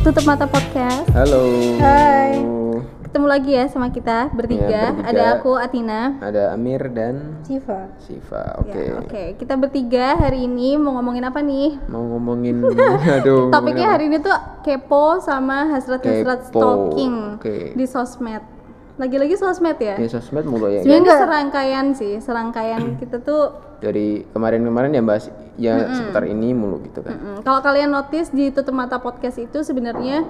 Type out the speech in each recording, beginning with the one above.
Tutup Mata Podcast. Halo. Hai. Ketemu lagi ya sama kita bertiga. Ya, bertiga. Ada aku Atina. Ada Amir dan Siva. Siva. Oke. Ya, Oke, kita bertiga hari ini mau ngomongin apa nih? Mau ngomongin aduh. Topiknya hari ini tuh kepo sama hasrat-hasrat stalking Oke. di sosmed. Lagi-lagi sosmed ya? Ya sosmed mulu ya. Sebenarnya ini serangkaian sih, serangkaian kita tuh Dari kemarin-kemarin ya bahas ya seputar ini mulu gitu kan. Mm, Kalau kalian notice di tutup mata podcast itu sebenarnya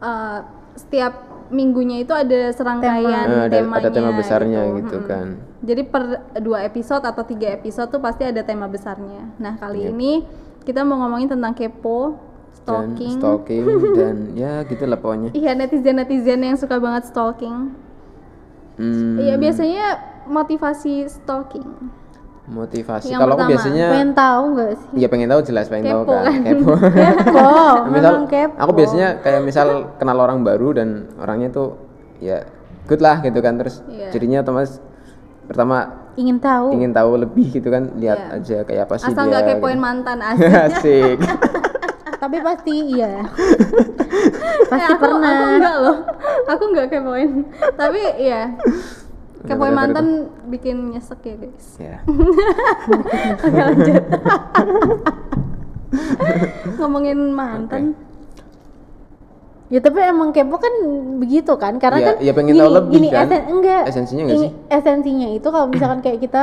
uh, setiap minggunya itu ada serangkaian Eh, ada, temanya. ada tema besarnya gitu. gitu Mm-mm. kan. Jadi per dua episode atau tiga episode tuh pasti ada tema besarnya. Nah kali Iya. ini kita mau ngomongin tentang kepo, Dan stalking. stalking dan ya gitu lah pokoknya. Iya netizen netizen yang suka banget stalking. Hmm, Iya biasanya motivasi stalking. motivasi. Kalau aku biasanya pengen tahu nggak sih Iya pengen tahu jelas pengen tahu Kepo kan. kan? Kepo. oh misal kepo aku biasanya kayak misal kenal orang baru dan orangnya tuh ya good lah gitu kan terus Iya. jadinya otomatis pertama ingin tahu ingin tahu lebih gitu kan lihat Iya. aja kayak apa sih Asal nggak kepoin gitu. mantan asik tapi pasti iya Eh, pasti aku, pernah Aku enggak loh. Aku enggak kepoin. Tapi iya. Kepoin mantan bikin nyesek ya, guys. ya Oke, lanjut. Ngomongin mantan. ya tapi emang kepo kan begitu kan karena Iya, kan iya pengen gini, tahu lebih gini, kan? esen- enggak Esensinya nggak ini sih? esensinya itu kalau misalkan kayak kita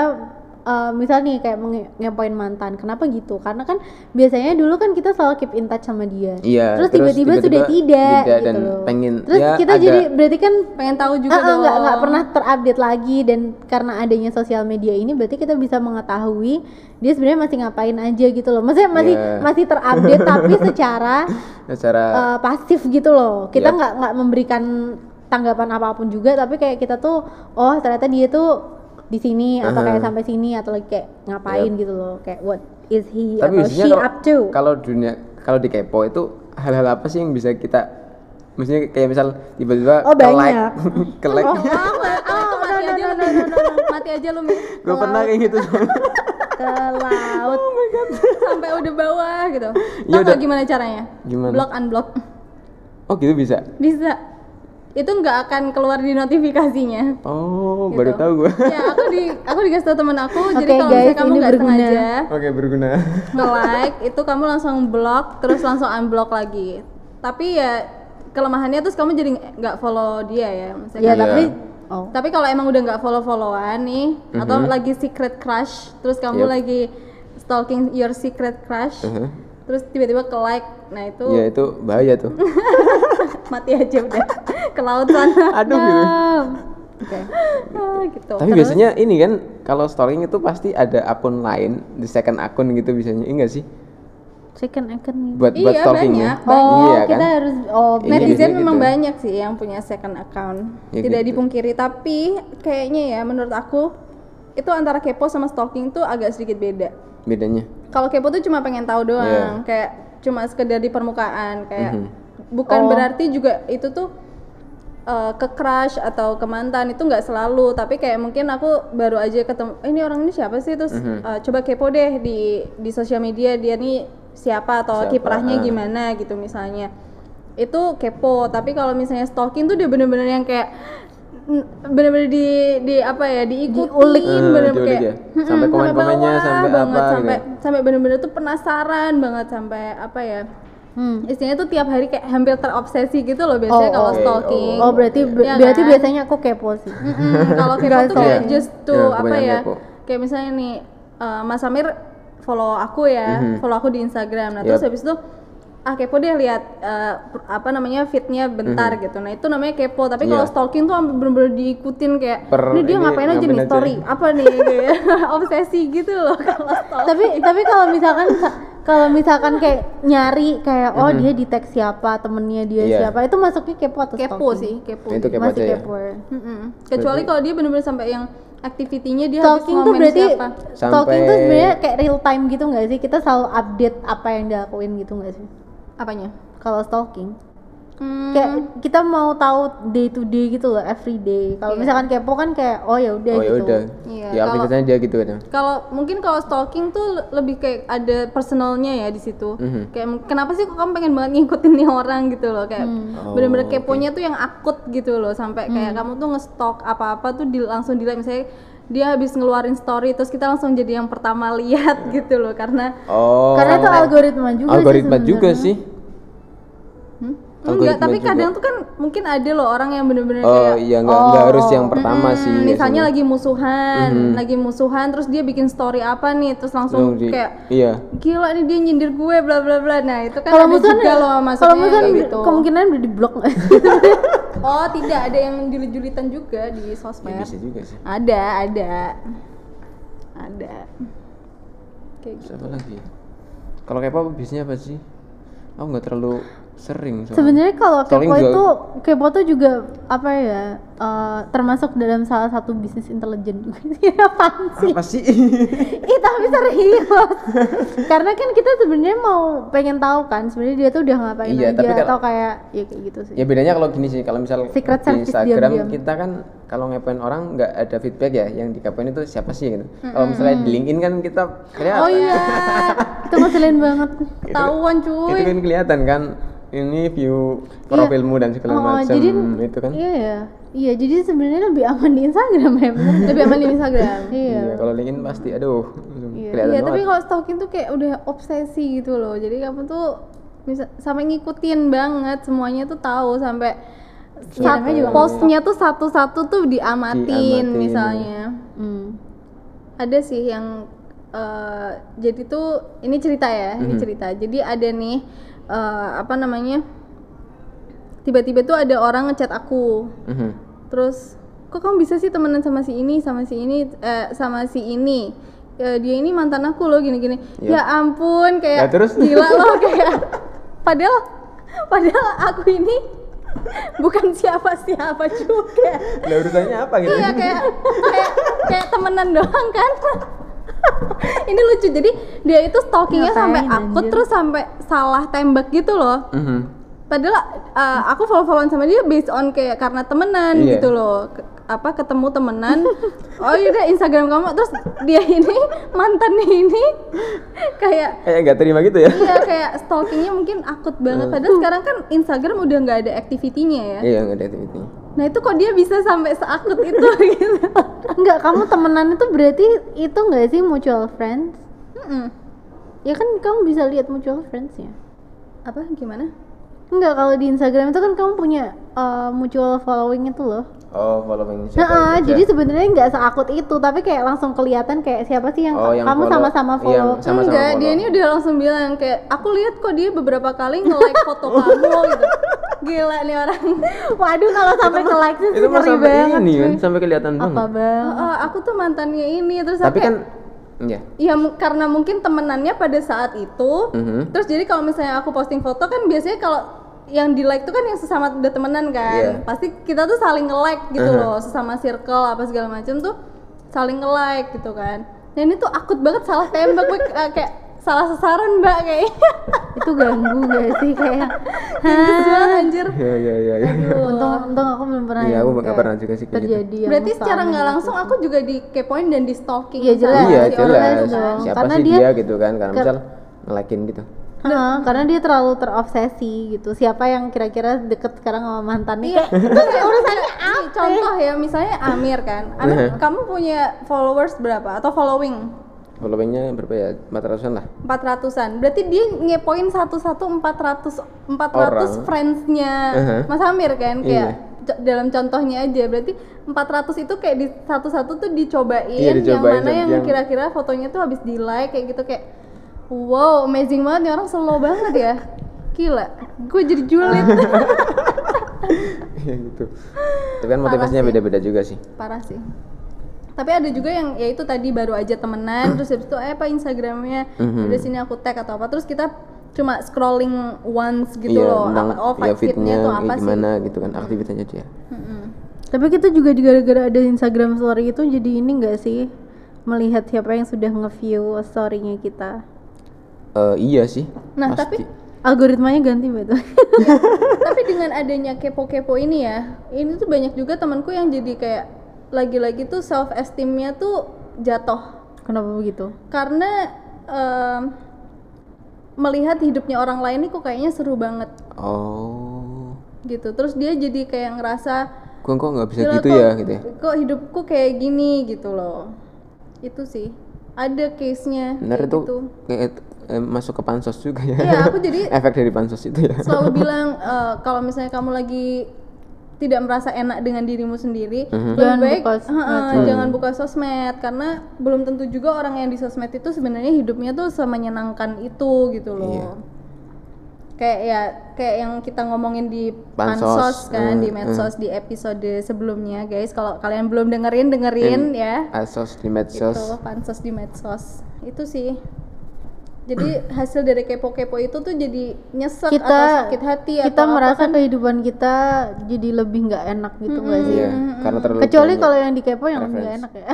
eh, misal nih kayak ngepoin mantan kenapa gitu karena kan biasanya dulu kan kita selalu keep in touch sama dia Iya, terus tiba-tiba sudah tidak, tidak gitu dan loh pengen, terus ya kita ada- jadi berarti kan Pengen tahu juga dong. nggak nggak pernah terupdate lagi dan karena adanya sosial media ini berarti kita bisa mengetahui dia sebenarnya masih ngapain aja gitu loh. Maksudnya masih Iya. masih terupdate tapi secara secara uh, pasif gitu loh. Kita Yap. nggak nggak memberikan tanggapan apa pun juga tapi kayak kita tuh oh ternyata dia tuh di sini atau Aha. kayak sampai sini atau lagi kayak ngapain gitu loh. Kayak what is he tapi atau she kalau up to? kalau dunia kalau di kepo itu hal-hal apa sih yang bisa kita maksudnya kayak misal tiba-tiba Oh, ke like ke like Oh, oh, mati aja lu. Mati aja lu, gue pernah kayak gitu ke laut. Sampai udah bawah gitu. Ya nggak gimana caranya? Gimana? Block unblock. oh gitu bisa Bisa. Itu nggak akan keluar di notifikasinya. oh Gitu. baru tahu gue ya aku di aku dikasih tau temen aku jadi Oke, kalau guys, misalnya kamu ini nggak berguna. sengaja oke berguna nge-like itu kamu langsung block terus langsung unblock lagi tapi ya kelemahannya terus kamu jadi nggak follow dia ya Ya Iya. tapi oh tapi kalau emang udah nggak follow followan nih atau lagi secret crush terus kamu Yep. lagi stalking your secret crush Uh-huh. Terus tiba-tiba ke like. Nah itu ya itu bahaya tuh. Mati aja udah. Ke laut sana. Aduh gitu. Oke. Ah, gitu. Tapi biasanya ini kan kalau stalking itu pasti ada akun lain di second akun gitu biasanya. Enggak sih? Second account buat buat Iya, stalkingnya? banyak, Oh, iya kita kan? harus oh Iya, netizen biasanya memang gitu. banyak sih yang punya second account. Ya tidak gitu. dipungkiri tapi kayaknya ya menurut aku itu antara kepo sama stalking tuh agak sedikit beda bedanya kalau kepo tuh cuma pengen tahu doang Iya. kayak cuma sekedar di permukaan kayak Mhm. bukan Oh. berarti juga itu tuh eh, ke crush atau ke mantan itu nggak selalu tapi kayak mungkin aku baru aja ketemu "Eh, ini orang ini siapa sih terus Mhm. eh, coba kepo deh di di sosial media dia nih siapa atau Siapa, kiprahnya ah. gimana gitu misalnya itu kepo tapi kalau misalnya stalking tuh dia bener-bener yang kayak mm, bener-bener di di apa ya diikutin Diulik. Eh, bener-bener diulik kayak ya? Sampai komen-komennya, bawah sampai banget, apa sampai gitu. sampai bener-bener tuh penasaran banget sampai apa ya hmm. istilahnya tuh tiap hari kayak hampir terobsesi gitu loh biasanya Oh, kalau oke. stalking Oh berarti Iya berarti kan? biasanya aku kepo sih. Mm-mm, kalau kepo tuh kayak just to Ya, apa ya kepo. kayak misalnya nih eh, Mas Amir follow aku ya Mhm. follow aku di Instagram nah terus Yap. habis itu ah kepo deh lihat eh, apa namanya fitnya bentar Mhm. gitu nah itu namanya kepo tapi kalau Iya. stalking tuh sampai bener-bener diikutin kayak Per ini dia ini, ngapain aja nih aja story nih?" apa nih kayak obsesi gitu loh kalau stalking tapi tapi kalau misalkan kalau misalkan kayak nyari kayak oh Mhm. dia di tag siapa temennya dia Iya. siapa itu masuknya kepo atau kepo stalking? sih kepo Itu kepo masih aja ya? kepo ya. Mm-mm. kecuali kalau dia bener-bener sampai yang aktivitinya dia habis Stalking tuh berarti siapa stalking tuh sebenarnya kayak real time gitu nggak sih? Kita selalu update apa yang dilakuin gitu nggak sih? Apanya? Kalau stalking? Hmm, kayak kita mau tahu day to day gitu loh every day. Kalau misalkan kepo kan kayak oh ya udah oh ya gitu. udah. Iya, ya aktivitasnya dia gitu kan kalau mungkin kalau stalking tuh le- lebih kayak ada personalnya ya di situ. Mhm. Kayak kenapa sih kok kamu pengen banget ngikutin nih orang gitu loh? Kayak Oh, bener-bener keponya tuh yang akut gitu loh sampai kayak kamu tuh nge-stalk apa-apa tuh di, langsung dilihat misalnya dia habis ngeluarin story terus kita langsung jadi yang pertama lihat gitu loh karena oh karena itu algoritma juga algoritma sih juga sih Hmm? Enggak, tapi juga. kadang tuh kan mungkin ada loh orang yang bener-bener oh kayak iya nggak nggak harus yang pertama Hmm, sih misalnya lagi musuhan, Mhm. lagi musuhan terus dia bikin story apa nih terus langsung di- kayak iya gila nih dia nyindir gue bla bla bla. Nah, itu kan kalau ada musuhan juga loh maksudnya kalau musuhan gitu. kemungkinan udah di blok Oh, tidak ada yang julit-julitan juga di ya sosmed. bisa juga sih Ada, ada. Ada. Kayak gitu. siapa lagi kalau kepo bisnisnya apa sih aku nggak terlalu sering. Sebenarnya kalau kepo itu kepo tuh juga apa ya eh, termasuk dalam salah satu bisnis intelijen juga sih apaan sih? apa sih Ih tapi serius. Karena kan kita sebenarnya mau pengen tahu kan sebenarnya dia tuh udah ngapain Iya, aja tapi kalau- atau kayak ya kayak gitu sih. ya bedanya kalau gini sih kalau misal Secret di Instagram diam-diam. kita kan kalau ngepoin orang nggak ada feedback ya yang dikepoin itu siapa sih gitu kalau misalnya di LinkedIn kan kita kelihatan Oh iya, itu ngeselin banget. Ketahuan cuy. itu kan kelihatan kan ini view profilmu dan segala Oh, macam jadi itu kan Iya ya. Iya, jadi sebenarnya lebih aman di Instagram ya. Lebih aman di Instagram. Iya. Iya, kalau LinkedIn pasti aduh Iya. kelihatan Iya, tapi kalau stalking tuh kayak udah obsesi gitu loh. Jadi kamu tuh bisa sampai ngikutin banget semuanya tuh tahu sampai Iya, satu namanya juga postnya tuh satu-satu tuh diamatin, Diamatin. misalnya. Hmm. Ada sih yang eh, jadi tuh ini cerita ya, ini Mhm. cerita. Jadi ada nih eh, apa namanya? Tiba-tiba tuh ada orang ngechat aku. Mhm. Terus kok kamu bisa sih temenan sama si ini sama si ini eh, sama si ini Ya, dia ini mantan aku loh gini-gini Iya. ya ampun kayak Ya, terus? gila loh kayak padahal padahal aku ini bukan siapa-siapa juga Lah urusannya apa gitu? iya kayak kayak kayak temenan doang kan ini lucu jadi dia itu stalkingnya sampai akut anjir? terus sampai salah tembak gitu loh Mhm. Padahal uh, aku follow-followan sama dia based on kayak karena temenan Iya. gitu loh. Ke- apa ketemu temenan. oh yaudah Instagram kamu terus dia ini mantannya ini kayak Kayak nggak terima gitu ya? iya kayak stalkingnya mungkin akut banget. Padahal sekarang kan Instagram udah nggak ada activity-nya ya. Iya nggak ada activity. Nah itu kok dia bisa sampai seakut itu gitu. Enggak, kamu temenan itu berarti itu enggak sih mutual friends? Mm-mm. Ya kan kamu bisa lihat mutual friends-nya. Apa gimana? Enggak, kalau di Instagram itu kan kamu punya uh, mutual following itu loh. Oh following siapa? Nah, aja. jadi sebenarnya nggak seakut itu, tapi kayak langsung kelihatan kayak siapa sih yang, Oh, yang kamu follow- sama-sama iya, follow. Sama-sama Enggak, follow. dia ini udah langsung bilang kayak aku lihat kok dia beberapa kali nge-like foto kamu gitu. Gila nih orang. Waduh, kalau sampai ke like sih itu ngeri sampai banget. ini kan sampai kelihatan Apa banget. bang? Oh, oh, aku tuh mantannya ini terus Tapi sampai- kan ya. Ya karena mungkin temenannya pada saat itu. Mhm. Terus jadi kalau misalnya aku posting foto kan biasanya kalau yang di like tuh kan yang sesama udah temenan kan. Iya. Pasti kita tuh saling nge-like gitu Mhm. loh, sesama circle apa segala macam tuh saling nge-like gitu kan. Dan ini tuh akut banget salah tembak gue eh, kayak salah sasaran mbak kayaknya. itu ganggu gak sih kayak? Banget anjir. Iya iya iya. iya. untung untung aku belum pernah. Iya, aku nggak kayak pernah juga sih kayak gitu. terjadi. yang Berarti secara nggak gitu. langsung aku juga dikepoin dan di stalking. Iya, jelas. Iya si orang jelas. Siapa Karena sih dia- dia, gitu kan? Karena misal ngelakin gitu. Heeh, karena dia terlalu terobsesi gitu. Siapa yang kira-kira deket sekarang sama mantannya? Iya, Kayak, itu kayak urusannya apa? Contoh ya, misalnya Amir kan. Amir, Mhm. kamu punya followers berapa atau following? Followingnya berapa ya? 400-an lah. 400-an. Berarti dia ngepoin satu-satu 400 400 Orang. friends-nya Mhm. Mas Amir kan kayak Iya. co- dalam contohnya aja. Berarti 400 itu kayak di satu-satu tuh dicobain, Iya, yang dicobain mana sama yang yang- kira-kira fotonya tuh habis di like kayak gitu kayak wow, amazing banget nih orang slow banget ya. Gila, gue jadi julid. Iya gitu. Tapi kan motivasinya beda-beda juga sih. parah sih tapi ada juga yang ya itu tadi baru aja temenan terus habis itu eh apa instagramnya Mhm. udah sini aku tag atau apa terus kita cuma scrolling once gitu iya, loh tentang oh ya feednya fitnya tuh apa sih gimana gitu kan aktivitasnya dia. Mm-mm. Tapi kita juga gara-gara ada Instagram story itu jadi ini enggak sih melihat siapa yang sudah nge-view story-nya kita. Eh iya sih. nah pasti. tapi algoritmanya ganti betul tapi dengan adanya kepo-kepo ini ya ini tuh banyak juga temanku yang jadi kayak lagi-lagi tuh self esteemnya tuh jatuh. Kenapa begitu? Karena em, melihat hidupnya orang lain ini kok kayaknya seru banget. Oh. Gitu. Terus dia jadi kayak ngerasa kok kok nggak bisa "Gila, gitu kok- ya? gitu ya? kok hidupku kayak gini gitu loh. Itu sih. Ada case nya benar kayak itu gitu. kayak eh, masuk ke pansos juga ya. Iya, aku jadi efek dari pansos itu ya. selalu bilang eh, kalau misalnya kamu lagi tidak merasa enak dengan dirimu sendiri, lebih Jangan baik buka eh, eh, medsos. jangan buka sosmed karena belum tentu juga orang yang di sosmed itu sebenarnya hidupnya tuh semenyenangkan itu gitu loh. Iya. Kayak ya kayak yang kita ngomongin di Pansos, pansos, kan eh, di medsos di episode sebelumnya guys. Kalau kalian belum dengerin dengerin ya. Asos di medsos Itu pansos di medsos. Itu sih. Jadi hasil dari kepo-kepo itu tuh jadi nyesek kita atau sakit hati kita atau apa merasa kan. kehidupan kita jadi lebih nggak enak gitu nggak sih iya karena terlalu kecuali kalau yang dikepo yang lebih nggak enak ya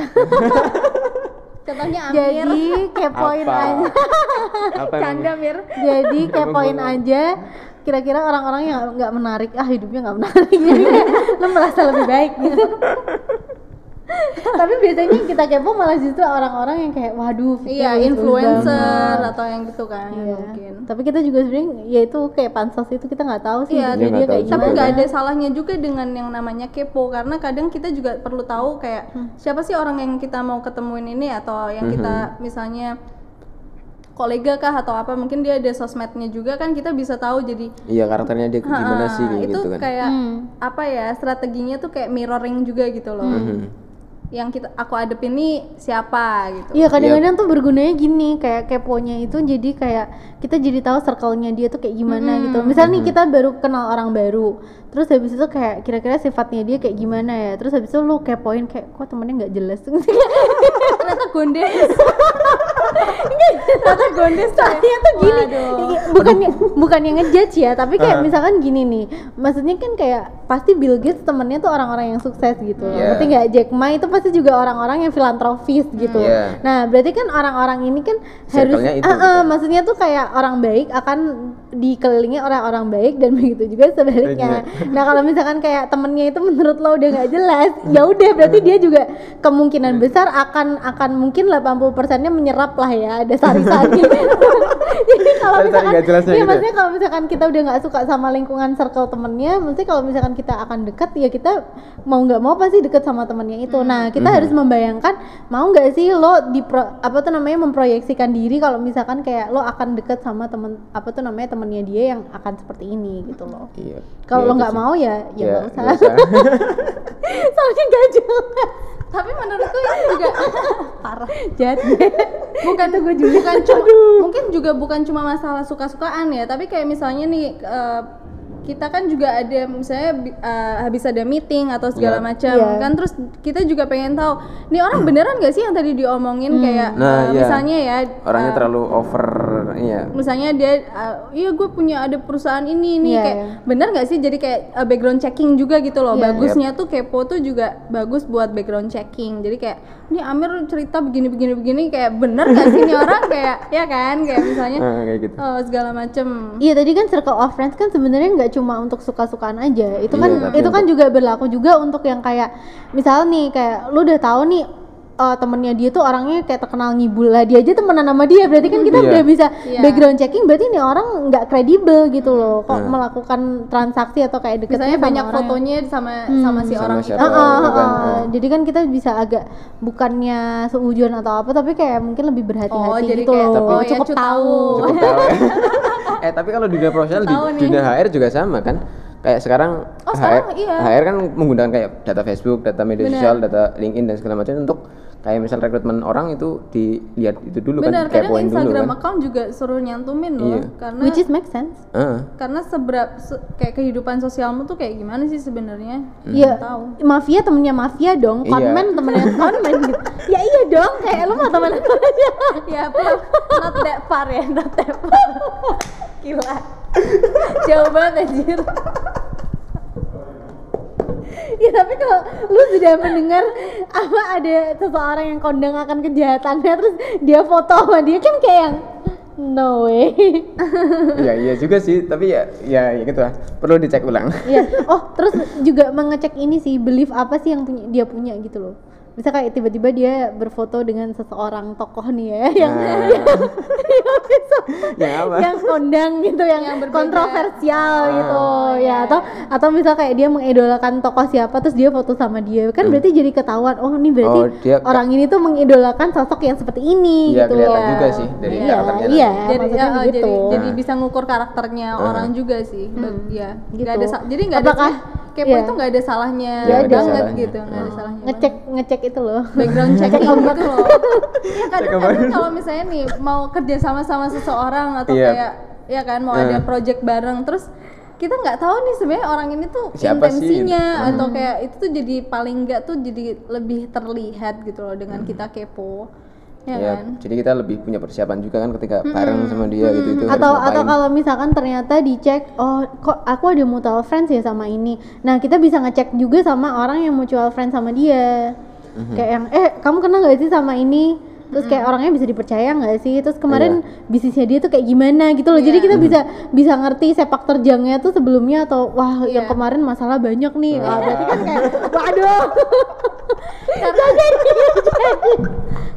Contohnya Amir. jadi kepoin apa aja apa? Canda Mir. jadi kepoin aja kira-kira orang-orang yang nggak menarik ah hidupnya nggak menarik jadi lo merasa lebih baik gitu tapi biasanya kita kepo malah justru orang-orang yang kayak waduh Iya, Vicky influencer atau yang gitu kan Iya. mungkin. tapi kita juga sebenarnya ya itu kayak pansos itu kita nggak tahu sih Iya, dia dia kayak Tapi nggak ada salahnya juga dengan yang namanya kepo karena kadang kita juga perlu tahu kayak siapa sih orang yang kita mau ketemuin ini atau yang kita misalnya kolega kah atau apa mungkin dia ada sosmednya juga kan kita bisa tahu jadi iya karakternya dia gimana sih ah, kayak itu gitu kan kayak Hmm. apa ya strateginya tuh kayak mirroring juga gitu loh Mhm. Yang kita aku adepin ini siapa gitu Iya kadang-kadang tuh bergunanya gini kayak keponya itu jadi kayak kita jadi tahu circle-nya dia tuh kayak gimana gitu. Misal nih kita baru kenal orang baru, terus habis itu kayak kira-kira sifatnya dia kayak gimana ya. Terus habis itu lu kepoin kayak kok temennya nggak jelas tuh. ternyata gondes ternyata gondes Soalnya tuh gini, iya, bukannya bukannya ngejudge ya, tapi kayak misalkan gini nih, maksudnya kan kayak pasti Bill Gates temennya tuh orang-orang yang sukses gitu. loh. Iya. Ngerti nggak? Jack Ma itu pasti juga orang-orang yang filantropis gitu. Iya. Nah, berarti kan orang-orang ini kan harus itu Ah, ah, gitu. maksudnya tuh kayak orang baik akan dikelilingi orang-orang baik dan begitu juga sebaliknya. nah, kalau misalkan kayak temennya itu menurut lo udah nggak jelas, ya udah berarti dia juga kemungkinan besar akan akan mungkin 80 persennya menyerap lah ya, ada sari-sari. Jadi kalau misalkan, iya gitu ya? maksudnya kalau misalkan kita udah nggak suka sama lingkungan circle temennya, mesti kalau misalkan kita akan dekat ya kita mau nggak mau pasti deket sama temennya itu. Nah, kita Hmm. harus membayangkan mau nggak sih lo di apa tuh namanya memproyeksikan diri kalau misalkan kayak lo akan deket sama temen apa tuh namanya temennya dia yang akan seperti ini gitu loh. iya Kalau Iya, lo nggak mau ya ya Iya, nggak usah. nggak usah. Soalnya nggak jelas. Tapi menurutku ini juga parah. Jadi bukan bukan cuma mungkin juga bukan cuma masalah suka-sukaan ya tapi kayak misalnya nih eh, kita kan juga ada misalnya eh, habis ada meeting atau segala Iya. macam Iya. kan? Terus kita juga pengen tahu nih orang beneran gak sih yang tadi diomongin kayak Nah, eh, iya. misalnya ya orangnya eh, terlalu over iya. misalnya dia eh, iya gue punya ada perusahaan ini nih Iya, kayak iya. bener nggak sih? Jadi kayak eh, background checking juga gitu loh. Iya. bagusnya tuh kepo tuh juga bagus buat background checking. Jadi kayak ini Amir cerita begini begini begini kayak bener gak sih ini orang? Kayak ya kan? Kayak misalnya Ah, kayak gitu. oh, segala macem. Iya tadi kan circle of friends kan sebenarnya nggak cuma untuk suka-sukaan aja. Itu kan Iya, tapi itu kan juga berlaku juga untuk yang kayak misal nih kayak lu udah tahu nih eh, temennya dia tuh orangnya kayak terkenal ngibul lah dia aja temenan sama dia berarti kan kita Iya. udah bisa Iya. background checking berarti ini orang nggak kredibel gitu loh kok Hmm. melakukan transaksi atau kayak deketnya misalnya sama banyak orang yang- fotonya sama sama si Sama orang siapa. itu kan, ah, ah. ah. Jadi kan kita bisa agak bukannya seujuan atau apa tapi kayak mungkin lebih berhati-hati Oh, jadi gitu kayak, loh. oh, ya, cukup cu tahu. tahu. cukup tahu ya. eh tapi kalau di dunia profesional di nih. dunia HR juga sama kan kayak sekarang Oh, sekarang HR, iya. HR kan menggunakan kayak data Facebook, data media Bener. sosial, data LinkedIn dan segala macam untuk kayak misal rekrutmen orang itu dilihat itu dulu kan, kadang kepoin dulu Instagram kan. account juga suruh nyantumin loh Iya. karena Which is make sense. Ah, karena seberap se- kayak kehidupan sosialmu tuh kayak gimana sih sebenarnya Iya, tahu mafia temennya mafia dong, Iya. konmen temennya konmen gitu. Ya iya dong, kayak lu mau temen aja. ya apa not that far ya not that far gila jauh banget anjir ya tapi kalau lu sudah mendengar apa ada seseorang yang kondang akan kejahatannya terus dia foto sama dia kan kayak yang no way Iya iya juga sih, tapi ya ya ya gitu lah. Perlu dicek ulang. Iya. Oh, terus juga mengecek ini sih, belief apa sih yang punya, dia punya gitu loh. Bisa kayak tiba-tiba dia berfoto dengan seseorang tokoh nih ya, yang Nah, yang apa? yang kondang gitu, yang, Yang berbeda. kontroversial Ah. gitu ya. Atau atau misal kayak dia mengidolakan tokoh siapa, terus dia foto sama dia, kan berarti jadi ketahuan. Oh, ini berarti Hmm. Oh, dia orang ini tuh mengidolakan sosok yang seperti ini Iya gitu. kelihatan Iya. juga sih dari Iya, karakternya. iya. jadi maksudnya ya, begitu. jadi jadi Nah. bisa ngukur karakternya Ah. orang juga sih Ba- ya gitu. ada jadi nggak ada Apakah- kepo iya. itu nggak ada salahnya ada banget salahnya. gitu nggak ada salahnya Ngecek ngecek itu loh. background checking gitu loh ya kadang kadang kalau misalnya nih mau kerja sama sama seseorang atau Iya. kayak ya kan mau Eh. ada project bareng terus kita nggak tahu nih sebenarnya orang ini tuh Siapa sih? intensinya Hmm. atau kayak itu tuh jadi paling nggak tuh jadi lebih terlihat gitu loh dengan kita kepo ya Ya, kan? jadi kita lebih punya persiapan juga kan ketika bareng sama dia gitu itu harus atau atau kalau misalkan ternyata dicek oh kok aku ada mutual friends ya sama ini? Nah kita bisa ngecek juga sama orang yang mutual friends sama dia. Mhm. kayak yang eh kamu kenal nggak sih sama ini? Terus kayak orangnya bisa dipercaya nggak sih? Terus kemarin bisnisnya dia tuh kayak gimana gitu loh. Jadi Iya. kita bisa bisa ngerti sepak terjangnya tuh sebelumnya atau wah yang Iya. kemarin masalah banyak nih. Wah berarti kan kayak waduh karena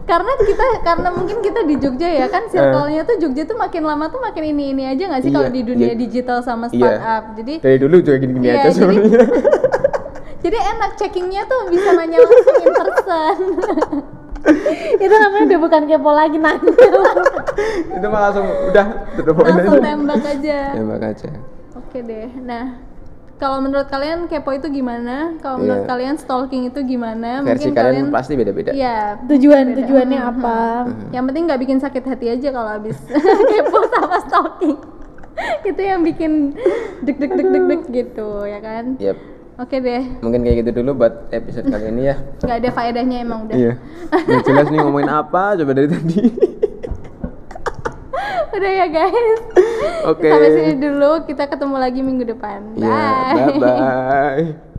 karena kita karena mungkin kita di Jogja ya kan circle-nya tuh Jogja tuh makin lama tuh makin ini ini aja nggak sih Iya, kalau di dunia iya. digital sama Iya. startup jadi dari dulu juga gini-gini Iya, aja jadi- sebenarnya. jadi enak checkingnya tuh bisa nanya langsung in person itu namanya udah bukan kepo lagi nanti itu mah langsung udah langsung aja. tembak aja Tembak aja. oke deh nah kalau menurut kalian kepo itu gimana? Kalau menurut Iya. kalian stalking itu gimana? Versi kalian pasti beda-beda. Iya, tujuan tujuannya apa? Yang penting nggak bikin sakit hati aja kalau habis kepo sama stalking. Itu yang bikin deg deg deg deg deg gitu ya kan? Yap. oke deh. Mungkin kayak gitu dulu buat episode kali ini ya. nggak ada faedahnya emang udah. Iya. Nggak jelas nih ngomongin apa? Coba dari tadi. udah ya guys Oke. sampai sini dulu kita ketemu lagi minggu depan Iya, bye bye bye.